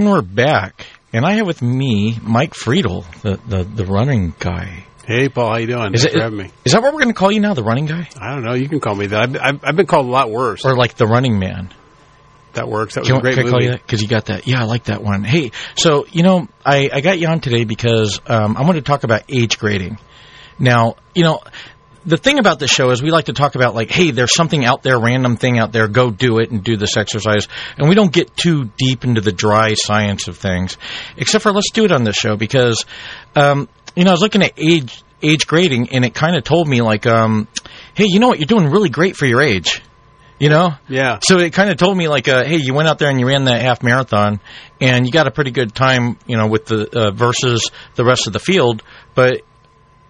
We're back, and I have with me Mike Friedl, the, the, the running guy. Hey, Paul, how you doing? Is Thanks it- for having me. Is that what we're going to call you now, the running guy, I don't know. You can call me that. I've, I've, I've been called a lot worse. or like the running man? that works. That was a great can I call movie. you that? Because you got that. Yeah, I like that one. Hey, so you know, I, I got you on today because um, I want to talk about age grading. Now, you know, the thing about this show is we like to talk about like, hey, there's something out there, random thing out there, go do it and do this exercise, and we don't get too deep into the dry science of things. Except for let's do it on this show because, um, you know, I was looking at age age grading and it kind of told me like, um, hey, you know what, you're doing really great for your age. You know, Yeah. so it kind of told me like, uh, hey, you went out there and you ran that half marathon, and you got a pretty good time, you know, with the uh, versus the rest of the field. But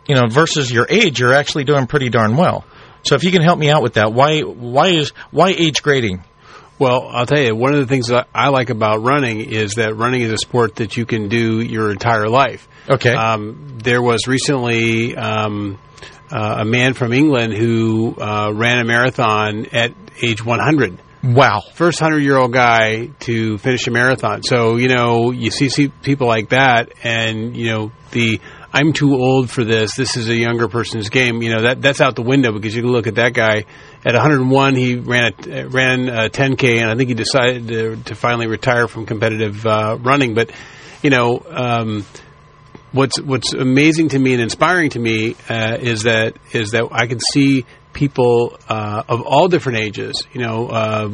you know, versus your age, you're actually doing pretty darn well. So if you can help me out with that, why why is why age grading? Well, I'll tell you, one of the things that I like about running is that running is a sport that you can do your entire life. Okay. Um, there was recently um, uh, a man from England who uh, ran a marathon at age 100. wow. First 100 year old guy to finish a marathon. So, you know, you see, see people like that, and, you know, the I'm too old for this. This is a younger person's game. You know that that's out the window because you can look at that guy at 101. He ran a ran a 10k, and I think he decided to, to finally retire from competitive uh, running. But you know, um, what's what's amazing to me and inspiring to me uh, is that is that I can see people uh, of all different ages. You know, uh,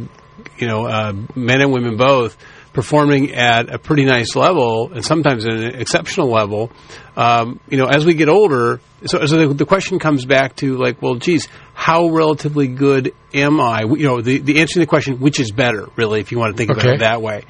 you know, uh, men and women both performing at a pretty nice level and sometimes at an exceptional level. Um, you know, as we get older, so, so the, the question comes back to like, well, geez, how relatively good am I? You know, the, the answer to the question, which is better, really, if you want to think about it that way.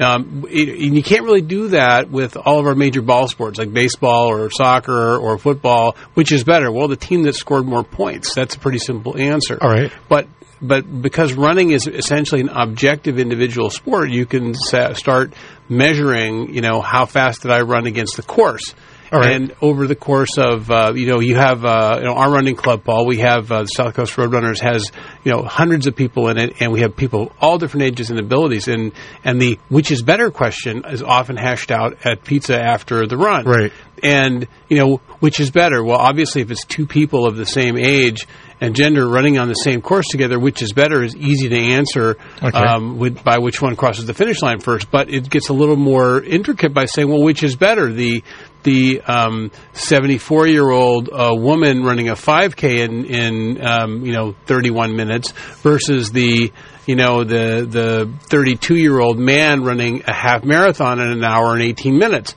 Um, it, and you can't really do that with all of our major ball sports like baseball or soccer or football. Which is better? Well, the team that scored more points. That's a pretty simple answer. All right. But but because running is essentially an objective individual sport, you can sa- start measuring. You know, how fast did I run against the course? Right. And over the course of, uh, you know, you have, uh, you know, our running club, Paul, we have, uh, the South Coast Roadrunners has, you know, hundreds of people in it, and we have people of all different ages and abilities. And, and the which is better question is often hashed out at pizza after the run. Right. And, you know, which is better? Well, obviously, if it's two people of the same age and gender running on the same course together, which is better is easy to answer Okay. um, with, by which one crosses the finish line first. But it gets a little more intricate by saying, well, which is better? The the um, 74 year old uh, woman running a 5K in, in um, you know 31 minutes versus the you know the the 32 year old man running a half marathon in an hour and 18 minutes.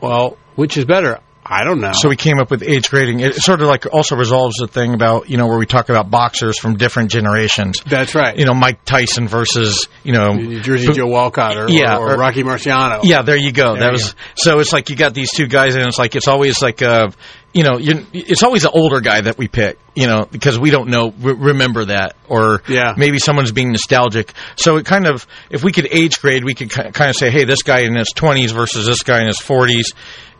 Well, which is better? I don't know. So we came up with age grading. It sort of like also resolves the thing about you know where we talk about boxers from different generations. That's right. You know, Mike Tyson versus you know New Jersey Joe Walcott or, Yeah, or, or- Rocky Marciano. Yeah, there you go. There that was go. so. It's like you got these two guys, and it's like it's always like uh, you know, you, it's always the older guy that we pick, you know, because we don't know re- remember that, or Yeah. maybe someone's being nostalgic. So it kind of, if we could age grade, we could ki- kind of say, hey, this guy in his twenties versus this guy in his forties,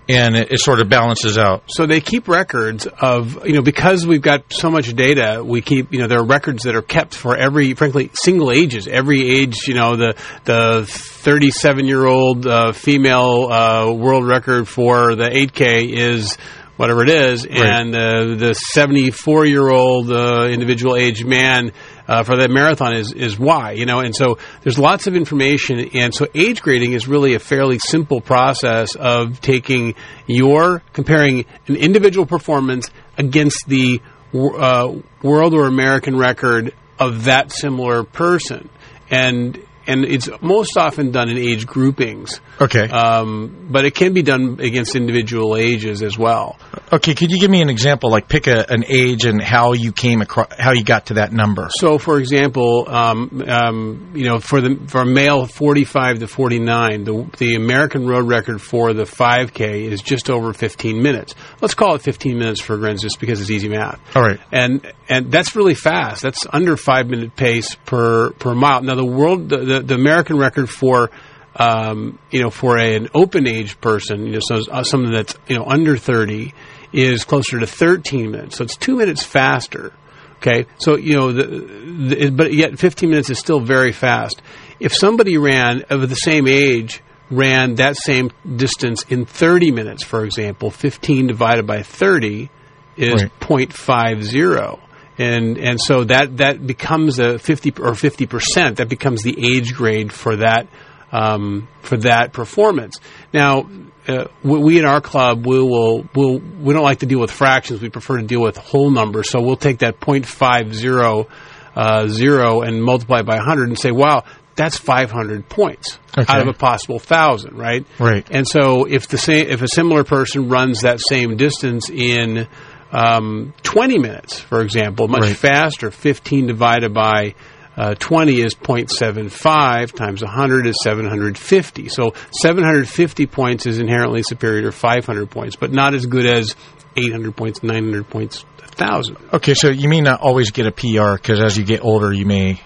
and it, it sort of balances out. So they keep records of, you know, because we've got so much data, we keep, you know, there are records that are kept for every, frankly, single ages. Every age, you know, the, the 37 year old uh, female uh, world record for the 8K is whatever it is, and uh, the 74 year old uh, individual age man uh, for that marathon is is Y. You know, and so there's lots of information, and so age grading is really a fairly simple process of taking your comparing an individual performance against the uh, world or American record of that similar person, and and it's most often done in age groupings. Okay. Um, but it can be done against individual ages as well. okay. Could you give me an example, like pick a, an age and how you came across, how you got to that number? So, for example, um, um, you know, for the for a male 45 to 49, the the American road record for the 5K is just over 15 minutes. Let's call it 15 minutes for grins, just because it's easy math. All right. And and that's really fast. That's under five minute pace per per mile. Now, the world the the, the American record for um, you know, for a, an open age person, you know, so uh, someone that's you know under 30 is closer to 13 minutes. So it's two minutes faster. Okay, so you know, the, the, but yet 15 minutes is still very fast. If somebody ran of the same age ran that same distance in 30 minutes, for example, 15 divided by 30 is Right. 0.50. And, and so that, that becomes a 50 or 50%, that becomes the age grade for that, um, for that performance. Now, uh, we, we in our club, we will, we'll, we don't like to deal with fractions. We prefer to deal with whole numbers. So we'll take that 0.50, uh, zero and multiply by 100 and say, wow, that's 500 points Okay. out of a possible thousand, right? Right. And so if the same, if a similar person runs that same distance in um, 20 minutes, for example, much Right. faster, 15 divided by uh, 20 is 0.75 times 100 is 750. So 750 points is inherently superior to 500 points, but not as good as 800 points, 900 points, 1,000. Okay, so you may not always get a PR because as you get older, you may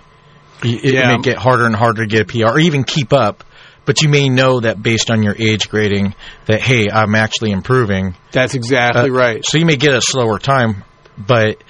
it Yeah. may get harder and harder to get a PR or even keep up. But you may know that based on your age grading, that hey, I'm actually improving. That's exactly Uh, right. So you may get a slower time, but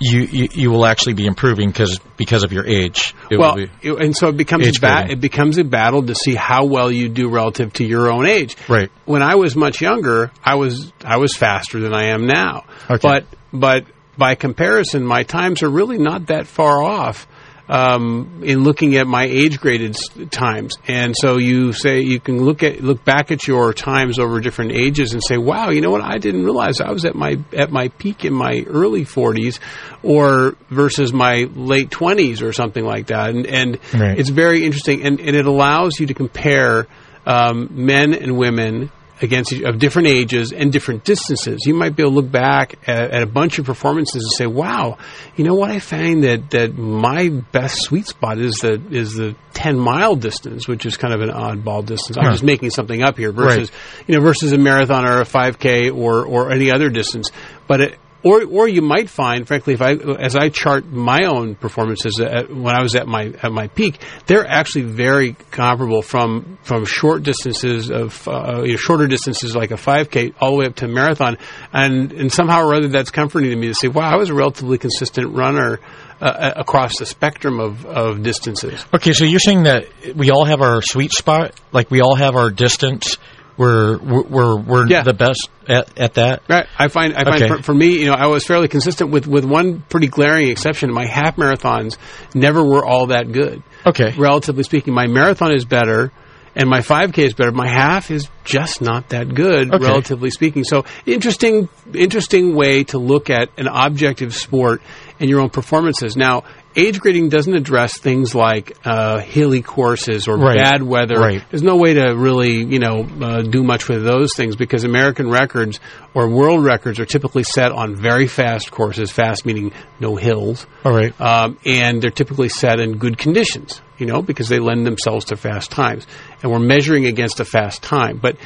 you you, you will actually be improving because because of your age. It well, will be, it- and so it becomes a ba- it becomes a battle to see how well you do relative to your own age. Right. When I was much younger, I was I was faster than I am now. Okay. But but by comparison, my times are really not that far off. Um, in looking at my age graded times, and so you say you can look at look back at your times over different ages and say, "Wow, you know what? I didn't realize I was at my at my peak in my early 40s, or versus my late 20s, or something like that." And and Right. it's very interesting, and, and it allows you to compare um, men and women against each, of different ages and different distances. You might be able to look back at, at a bunch of performances and say, "Wow, you know what? I find that that my best sweet spot is the is the ten mile distance, which is kind of an oddball distance. I'm just making something up here versus you know versus a marathon or a 5K or or any other distance, but it, or, or you might find, frankly, if I, as I chart my own performances at, when I was at my at my peak, they're actually very comparable from from short distances of uh, you know, shorter distances like a 5K all the way up to a marathon, and and somehow or other that's comforting to me to say, wow, I was a relatively consistent runner uh, across the spectrum of, of distances. okay, so you're saying that we all have our sweet spot, like we all have our distance. We're we're we're, Yeah. the best at, at that. Right. I find I find Okay. for, for me, you know, I was fairly consistent with with one pretty glaring exception. My half marathons never were all that good. Okay. Relatively speaking, my marathon is better and my 5k is better. My half is just not that good Okay. relatively speaking. So, interesting interesting way to look at an objective sport and your own performances. Now, age grading doesn't address things like uh, hilly courses or Right. bad weather. Right. There's no way to really, you know, uh, do much with those things because American records or world records are typically set on very fast courses. Fast meaning no hills, All right. um, and they're typically set in good conditions. You know, because they lend themselves to fast times, and we're measuring against a fast time. But,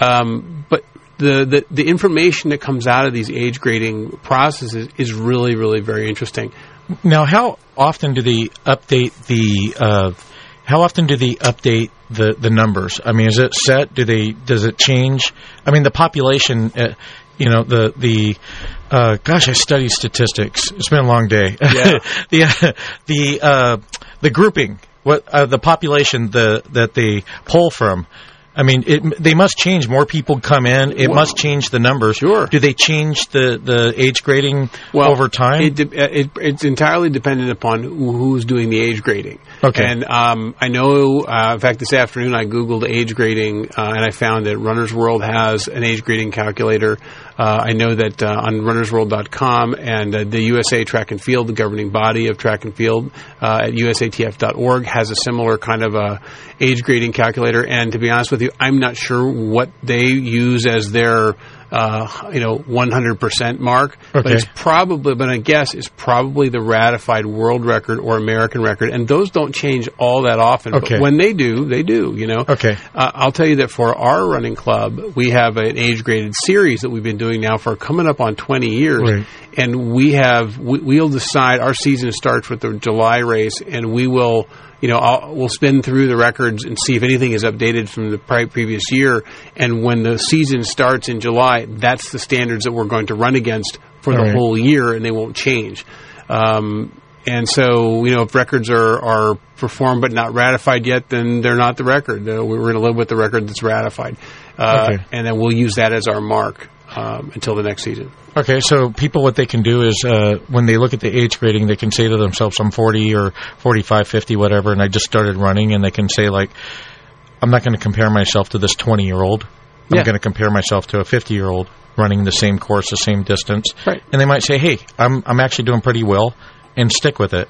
um, but the, the the information that comes out of these age grading processes is really, really very interesting. Now, how often do they update the? Uh, how often do they update the, the numbers? I mean, is it set? Do they? Does it change? I mean, the population. Uh, you know, the the. Uh, gosh, I study statistics. It's been a long day. Yeah. the uh, the uh, the grouping. What uh, the population the that they pull from. I mean, it, they must change. More people come in. It Well, must change the numbers. sure. Do they change the, the age grading over time? It, de- it, it's entirely dependent upon who's doing the age grading. Okay. And um, I know, uh, in fact, this afternoon I Googled age grading uh, and I found that Runner's World has an age grading calculator. Uh, I know that uh, on runnersworld.com and uh, the USA Track and Field, the governing body of track and field uh, at usatf.org, has a similar kind of a age grading calculator. And to be honest with you, I'm not sure what they use as their uh, you know 100% mark, but it's probably, but I guess it's probably the ratified world record or American record, and those don't change all that often. Okay. But when they do, they do. You know. Okay. Uh, I'll tell you that for our running club, we have an age graded series that we've been doing now for coming up on 20 years, Right. and we have we, we'll decide. Our season starts with the July race, and we will. You know, I'll, we'll spin through the records and see if anything is updated from the pri- previous year. And when the season starts in July, that's the standards that we're going to run against for the right. whole year, and they won't change. Um, and so you know if records are are performed but not ratified yet, then they're not the record. Uh, we're going to live with the record that's ratified, uh, Okay. and then we'll use that as our mark um, until the next season. Okay, so people, what they can do is uh, when they look at the age grading, they can say to themselves, I'm 40 or 45, 50, whatever, and I just started running, and they can say, like, I'm not going to compare myself to this 20 year old. I'm Yeah. going to compare myself to a 50 year old running the same course, the same distance. Right. And they might say, hey, I'm, I'm actually doing pretty well, and stick with it.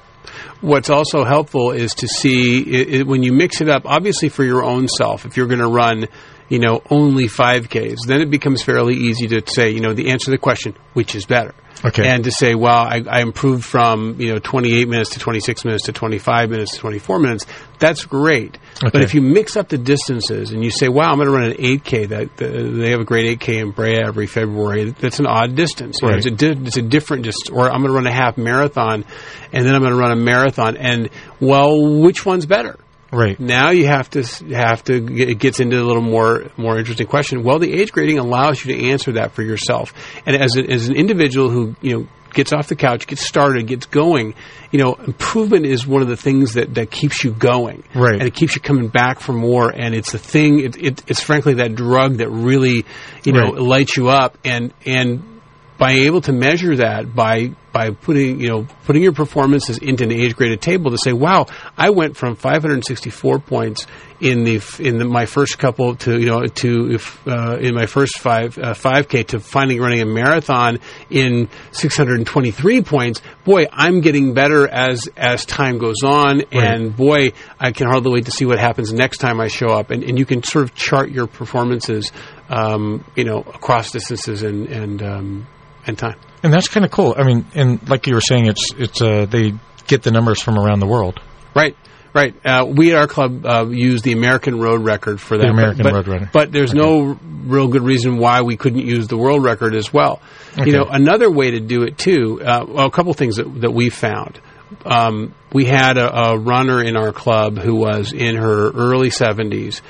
What's also helpful is to see i i when you mix it up. Obviously, for your own self, if you're going to run, you know, only 5Ks, then it becomes fairly easy to say, you know, the answer to the question, which is better. Okay. And to say, well, I, I improved from you know 28 minutes to 26 minutes to 25 minutes to 24 minutes. That's great. Okay. But if you mix up the distances and you say, wow, I'm going to run an 8K. That uh, they have a great 8K in Brea every February. That's an odd distance. You know, Right. It's a di- it's a different distance. Or I'm going to run a half marathon, and then I'm going to run a marathon. And well, which one's better? Right. Now you have to have to it gets into a little more more interesting question. Well, the age grading allows you to answer that for yourself. And as a, as an individual who you know gets off the couch, gets started, gets going, you know, improvement is one of the things that that keeps you going. Right. And it keeps you coming back for more. And it's the thing. It, it, it's frankly that drug that really you know Right. lights you up. And and by able to measure that by by putting you know putting your performances into an age graded table to say wow I went from 564 points in the in the, my first couple to you know to if, uh, in my first five uh, 5k to finally running a marathon in 623 points boy I'm getting better as as time goes on. And boy I can hardly wait to see what happens next time I show up. And, and you can sort of chart your performances um, you know across distances and and um, and time. And that's kind of cool. I mean, and like you were saying, it's, it's, uh, they get the numbers from around the world. Right, right. Uh, we at our club uh, use the American road record for that. The American but, road record. But there's no real good reason why we couldn't use the world record as well. Okay. You know, another way to do it too. Uh, well, a couple things that that we found. Um, we had a, a runner in our club who was in her early 70s,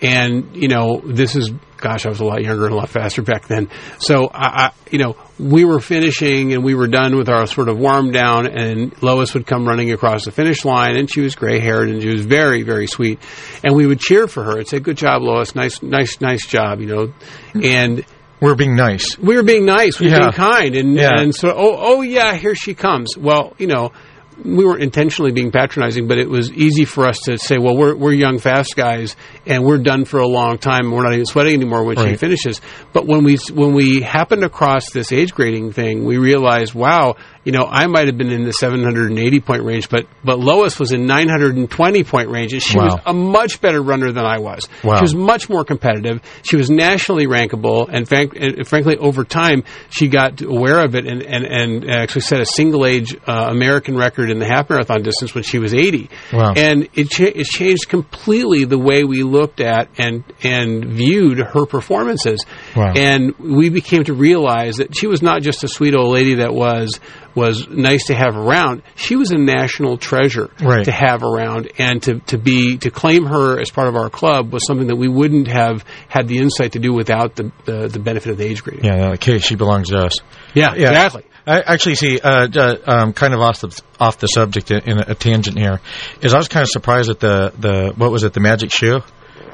and you know, this is gosh, I was a lot younger and a lot faster back then. So I, I you know, we were finishing and we were done with our sort of warm down, and Lois would come running across the finish line, and she was gray haired and she was very, very sweet, and we would cheer for her and say, "Good job, Lois! Nice, nice, nice job!" You know, and We're being nice. we were being nice, we were Yeah. being kind, and Yeah. and so oh oh yeah, here she comes. Well, you know, we weren't intentionally being patronizing, but it was easy for us to say, well, we're we're young, fast guys, and we're done for a long time. and We're not even sweating anymore when she finishes. But when we when we happened across this age grading thing, we realized, wow, you know, I might have been in the 780 point range, but but Lois was in 920 point range, and she was a much better runner than I was. Wow. She was much more competitive. She was nationally rankable, and, frank, and frankly, over time, she got aware of it and, and, and actually set a single age uh, American record in the half marathon distance when she was 80. Wow. And it, cha- it changed completely the way we looked at and, and viewed her performances. Wow. And we became to realize that she was not just a sweet old lady that was was nice to have around. She was a national treasure Right. to have around, and to, to be to claim her as part of our club was something that we wouldn't have had the insight to do without the the, the benefit of the age grading. Yeah, okay, she belongs to us. yeah, Yeah. exactly. I actually see, uh, uh, um, kind of off the off the subject in, in a tangent here, is I was kind of surprised at the the what was it, the Magic Shoe?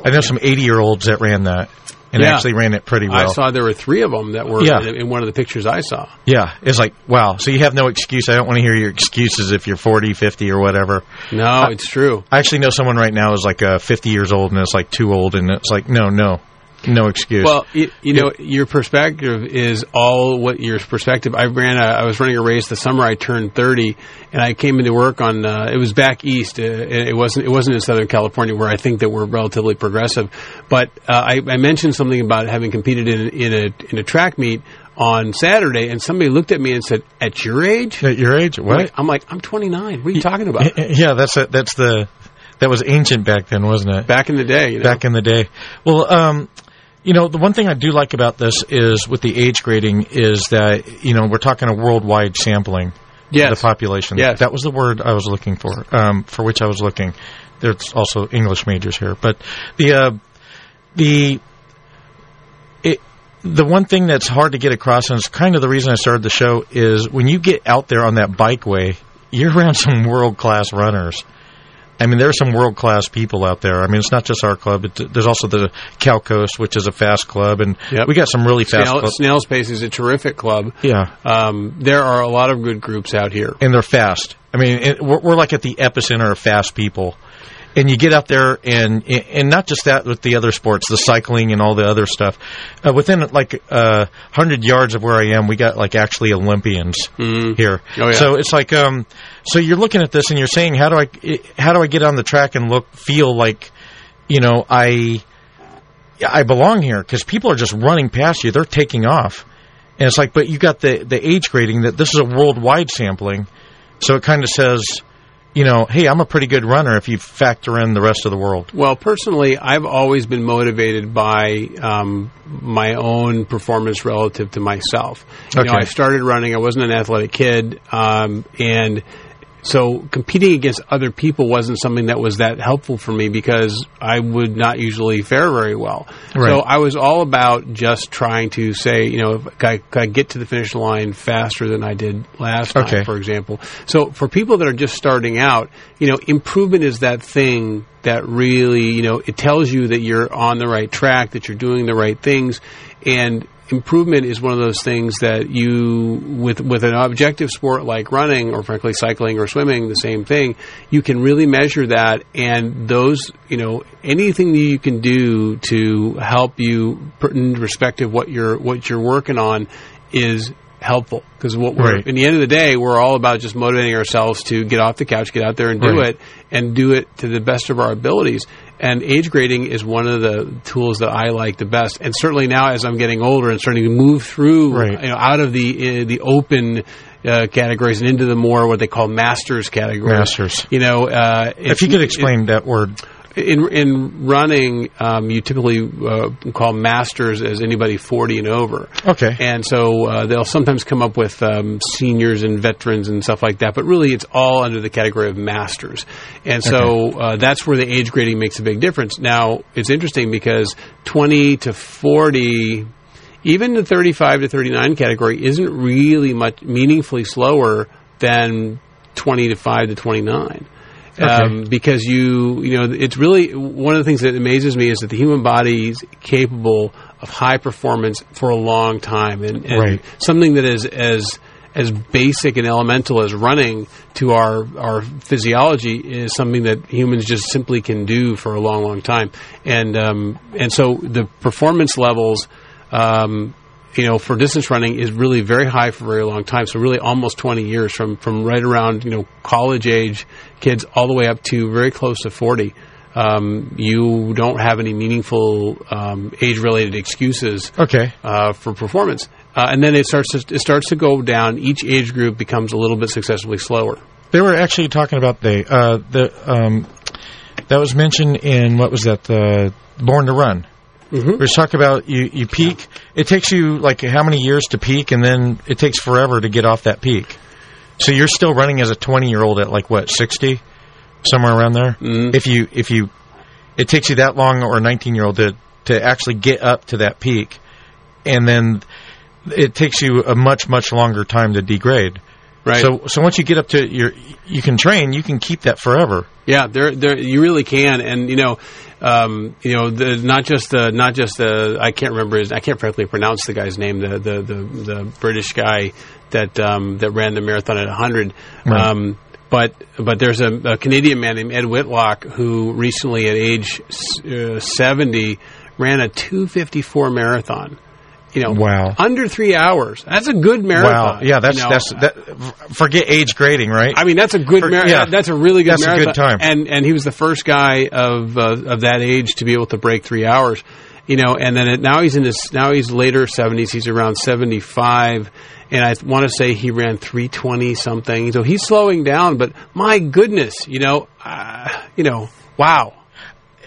I know some eighty year olds that ran that and Yeah. actually ran it pretty well. I saw there were three of them that were Yeah. in, in one of the pictures I saw. Yeah, it's like wow. So you have no excuse. I don't want to hear your excuses if you're 40, 50 or whatever. No, it's true. I actually know someone right now is like uh, 50 years old and it's like too old, and it's like no, no, no excuse. Well, you, you know, your perspective is all what your perspective. I ran a, I was running a race the summer I turned 30, and I came into work on, uh, it was back east. Uh, it wasn't, it wasn't in Southern California where I think that we're relatively progressive. But, uh, I, I mentioned something about having competed in, in a, in a track meet on Saturday, and somebody looked at me and said, at your age? at your age, what? I'm like, I'm 29. What are you talking about? yeah, that's a, that's the that was ancient back then, wasn't it? Back in the day, you know? back in the day. Well, um, you know, the one thing I do like about this is with the age grading is that you know we're talking a worldwide sampling Yes. of the population. Yes. that was the word I was looking for, um, for which I was looking. There's also English majors here, but the uh, the it, the one thing that's hard to get across, and it's kind of the reason I started the show, is when you get out there on that bikeway you're around some world class runners. I mean, there are some world class people out there. I mean, it's not just our club. It, there's also the Cal Coast, which is a fast club, and Yep. we got some really fast Snail, clubs. Snail's Pace is a terrific club. Yeah, Um, there are a lot of good groups out here. and they're fast. I mean, it, we're, we're like at the epicenter of fast people. And you get out there, and and not just that with the other sports, the cycling and all the other stuff. Uh, within like uh, hundred yards of where I am, we got like actually Olympians here. Oh, yeah. So it's like, um, so you're looking at this and you're saying, how do I, how do I get on the track and look, feel like, you know, I, I belong here because people are just running past you. They're taking off. And it's like, but you got the, the age grading that this is a worldwide sampling. So it kind of says, you know, hey, I'm a pretty good runner if you factor in the rest of the world. Well, personally, I've always been motivated by um, my own performance relative to myself. You know, Okay. I started running. I wasn't an athletic kid, um, and so competing against other people wasn't something that was that helpful for me because I would not usually fare very well. Right. So I was all about just trying to say, you know, if I, could I get to the finish line faster than I did last Okay. time, for example. So for people that are just starting out, you know, improvement is that thing that really, you know, it tells you that you're on the right track, that you're doing the right things, and improvement is one of those things that you with with an objective sport like running or frankly cycling or swimming the same thing you can really measure that and those you know anything that you can do to help you put in perspective what you're what you're working on is helpful because what we're Right. in the end of the day we're all about just motivating ourselves to get off the couch get out there and do Right. it and do it to the best of our abilities and age grading is one of the tools that I like the best and certainly now as I'm getting older and starting to move through Right. you know out of the uh, the open uh, categories and into the more what they call masters categories Masters. you know uh, If you could explain that word. In in running, um, you typically uh, call masters as anybody forty and over. Okay. And so uh, they'll sometimes come up with um, seniors and veterans and stuff like that, but really it's all under the category of masters. And so uh, that's where the age grading makes a big difference. Now it's interesting because twenty to forty. Even the 35 to 39 category isn't really much meaningfully slower than 20 to 5 to 29 um, because you you know it's really one of the things that amazes me is that the human body is capable of high performance for a long time and, and Right. something that is as as basic and elemental as running to our our physiology is something that humans just simply can do for a long long time and um, and so the performance levels um, you know, for distance running is really very high for a very long time. So really almost 20 years from, from right around, you know, college age kids all the way up to very close to 40. Um, you don't have any meaningful um, age related excuses Okay. uh, for performance. Uh, and then it starts to, it starts to go down. Each age group becomes a little bit successively slower. They were actually talking about the uh, the um, that was mentioned in what was that the Born to Run. Mm-hmm. We was talking about you, you peak. It takes you like how many years to peak, and then it takes forever to get off that peak. So you're still running as a 20 year old at like what 60, somewhere around there. Mhm. If you if you, it takes you that long, or a 19 year old to to actually get up to that peak, and then it takes you a much much longer time to degrade. Right. So so once you get up to your, you can train. You can keep that forever. Yeah, there, there, you really can, and you know, um, you know, the, not just the, not just the, I can't remember his, I can't frankly pronounce the guy's name, the, the, the, the British guy that, um, that ran the marathon at hundred. Right. Um, but, but there's a, a Canadian man named Ed Whitlock who recently, at age uh, seventy, ran a two fifty four marathon. You know, Wow. under three hours. That's a good marathon. Wow. Yeah, that's you know. that's that. Forget age grading, right? I mean, that's a good. For- Mar- yeah. that's a really good. That's a good time. And and he was the first guy of uh, of that age to be able to break three hours. You know, and then it, now he's in his now he's later seventies. He's around seventy five, and I want to say he ran three twenty something. So he's slowing down, but my goodness, you know, uh, you know, wow.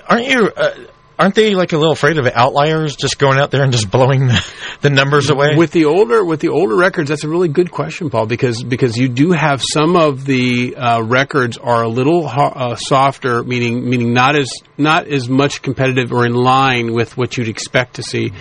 aren't you? Uh, aren't they like a little afraid of outliers, just going out there and just blowing the, the numbers away? With the older with the older records, that's a really good question, Paul, because because you do have some of the uh, records are a little uh, softer, meaning meaning not as not as much competitive or in line with what you'd expect to see.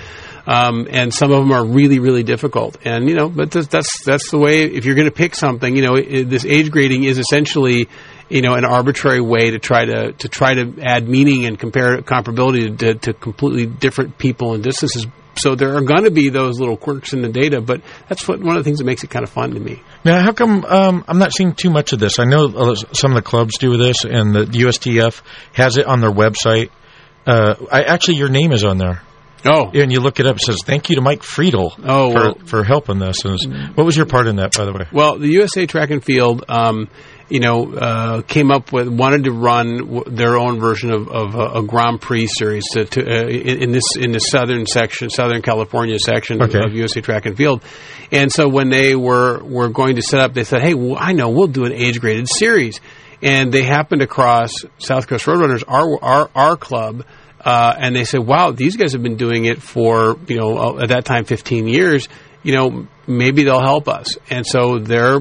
Um, and some of them are really, really difficult. And you know, but that's that's, that's the way. If you're going to pick something, you know, it, this age grading is essentially, you know, an arbitrary way to try to to try to add meaning and compare comparability to, to completely different people and distances. So there are going to be those little quirks in the data, but that's what one of the things that makes it kind of fun to me. Now, how come um, I'm not seeing too much of this? I know uh, some of the clubs do this, and the USTF has it on their website. Uh, I, actually, your name is on there. Oh, and you look it up. It says thank you to Mike Friedl oh, for, well, for helping this. And what was your part in that, by the way? Well, the USA Track and Field, um, you know, uh, came up with wanted to run w- their own version of, of a, a Grand Prix series to, to uh, in, in, this in the southern section, Southern California section Okay. of USA Track and Field. And so when they were were going to set up, they said, "Hey, well, I know we'll do an age graded series." And they happened across South Coast Roadrunners, our our, our club. Uh, and they said, "Wow, these guys have been doing it for you know uh, at that time 15 years. You know, maybe they'll help us." And so they're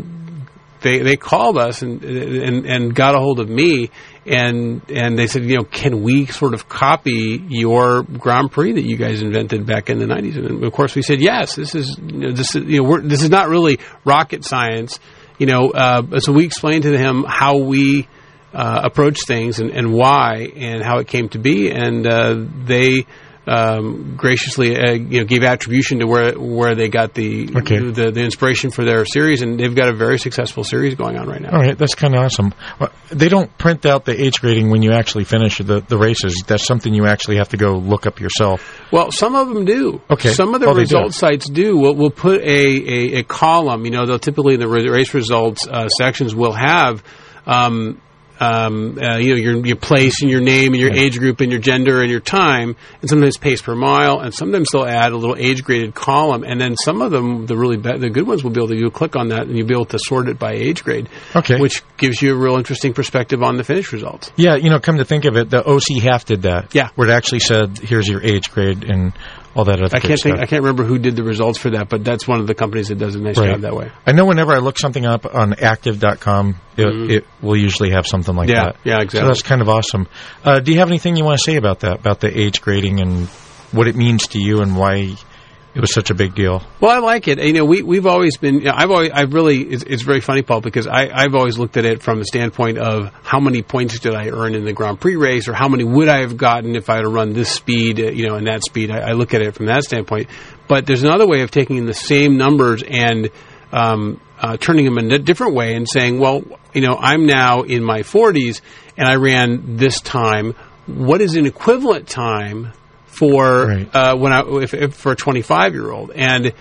they they called us and and and got a hold of me and and they said, you know, can we sort of copy your Grand Prix that you guys invented back in the 90s? And of course, we said yes. This is you know, this is you know this is not really rocket science. You know, uh, so we explained to him how we uh, approach things and, and why and how it came to be, and uh, they um, graciously uh, you know gave attribution to where where they got the, Okay. the the inspiration for their series, and they've got a very successful series going on right now. All right, that's kind of awesome. Well, they don't print out the age grading when you actually finish the, the races. That's something you actually have to go look up yourself. Well, some of them do. Okay. Some of the Oh, they do. result sites do. We'll, we'll put a, a, a column. You know, they'll typically in the race results uh, sections will have. Um, um, uh, you know your your place and your name and your age group and your gender and your time, and sometimes pace per mile, and sometimes they'll add a little age graded column, and then some of them, the really be- the good ones, will be able to you click on that and you'll be able to sort it by age grade, Okay. which gives you a real interesting perspective on the finish results. Yeah, you know, come to think of it, the OC half did that. Yeah. where it actually said, "Here's your age grade" and all that other. I can't think stuff. I can't remember who did the results for that, but that's one of the companies that does a nice Right. job that way. I know whenever I look something up on active.com, it, it will usually have something like Mm-hmm. Yeah, that. yeah, exactly. So that's kind of awesome. Uh, do you have anything you want to say about that, about the age grading and what it means to you and why it was such a big deal? Well, I like it. You know, we we've always been. You know, I've always. I've really. It's, it's very funny, Paul, because I I've always looked at it from the standpoint of how many points did I earn in the Grand Prix race, or how many would I have gotten if I had run this speed, you know, and that speed. I, I look at it from that standpoint. But there's another way of taking the same numbers and um, uh, turning them in a different way and saying, well, you know, I'm now in my 40s and I ran this time. What is an equivalent time for Right. uh, when I if, if for a 25 year old and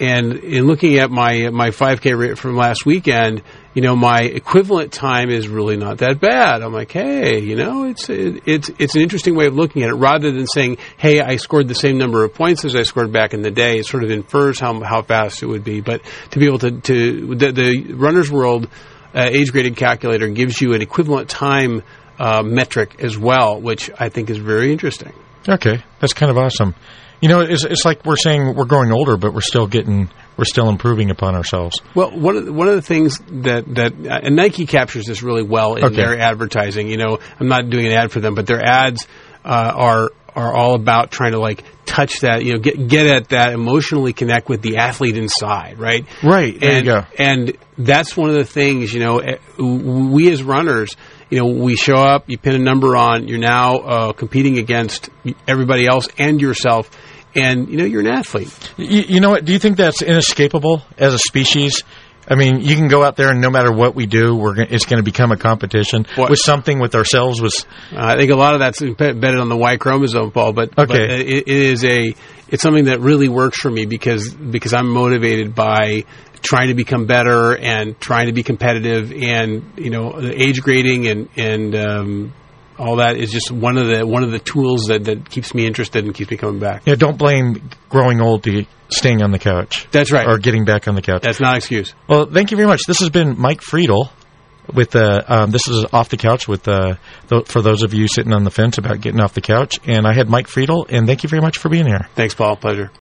and in looking at my my 5K rate from last weekend, you know, my equivalent time is really not that bad. I'm like, hey, you know, it's it, it's it's an interesting way of looking at it rather than saying, hey, I scored the same number of points as I scored back in the day. It sort of infers how how fast it would be, but to be able to to the, the runner's world uh, age graded calculator gives you an equivalent time uh, metric as well, which I think is very interesting. Okay, that's kind of awesome. You know, it's, it's like we're saying we're growing older, but we're still getting, we're still improving upon ourselves. Well, one of the, one of the things that that uh, and Nike captures this really well in Okay. their advertising. You know, I'm not doing an ad for them, but their ads uh, are are all about trying to like touch that. You know, get get at that emotionally connect with the athlete inside, right? Right, there you and, go. And that's one of the things. You know, eh, we as runners. You know, we show up, you pin a number on, you're now uh, competing against everybody else and yourself, and you know you're an athlete. You, you know what? Do you think that's inescapable as a species? I mean, you can go out there and no matter what we do, we're gonna, it's going to become a competition What- with something with ourselves. Was Uh, I think a lot of that's embedded on the Y chromosome, Paul. But, but it, it is a it's something that really works for me because because I'm motivated by trying to become better and trying to be competitive, and you know, age grading and and um, all that is just one of the one of the tools that, that keeps me interested and keeps me coming back. yeah, don't blame growing old to staying on the couch. That's right. Or getting back on the couch. That's not an excuse. Well, thank you very much. This has been Mike Friedl with uh, um, this is off the couch with uh, th- for those of you sitting on the fence about getting off the couch. And I had Mike Friedl, and thank you very much for being here. Thanks, Paul. Pleasure.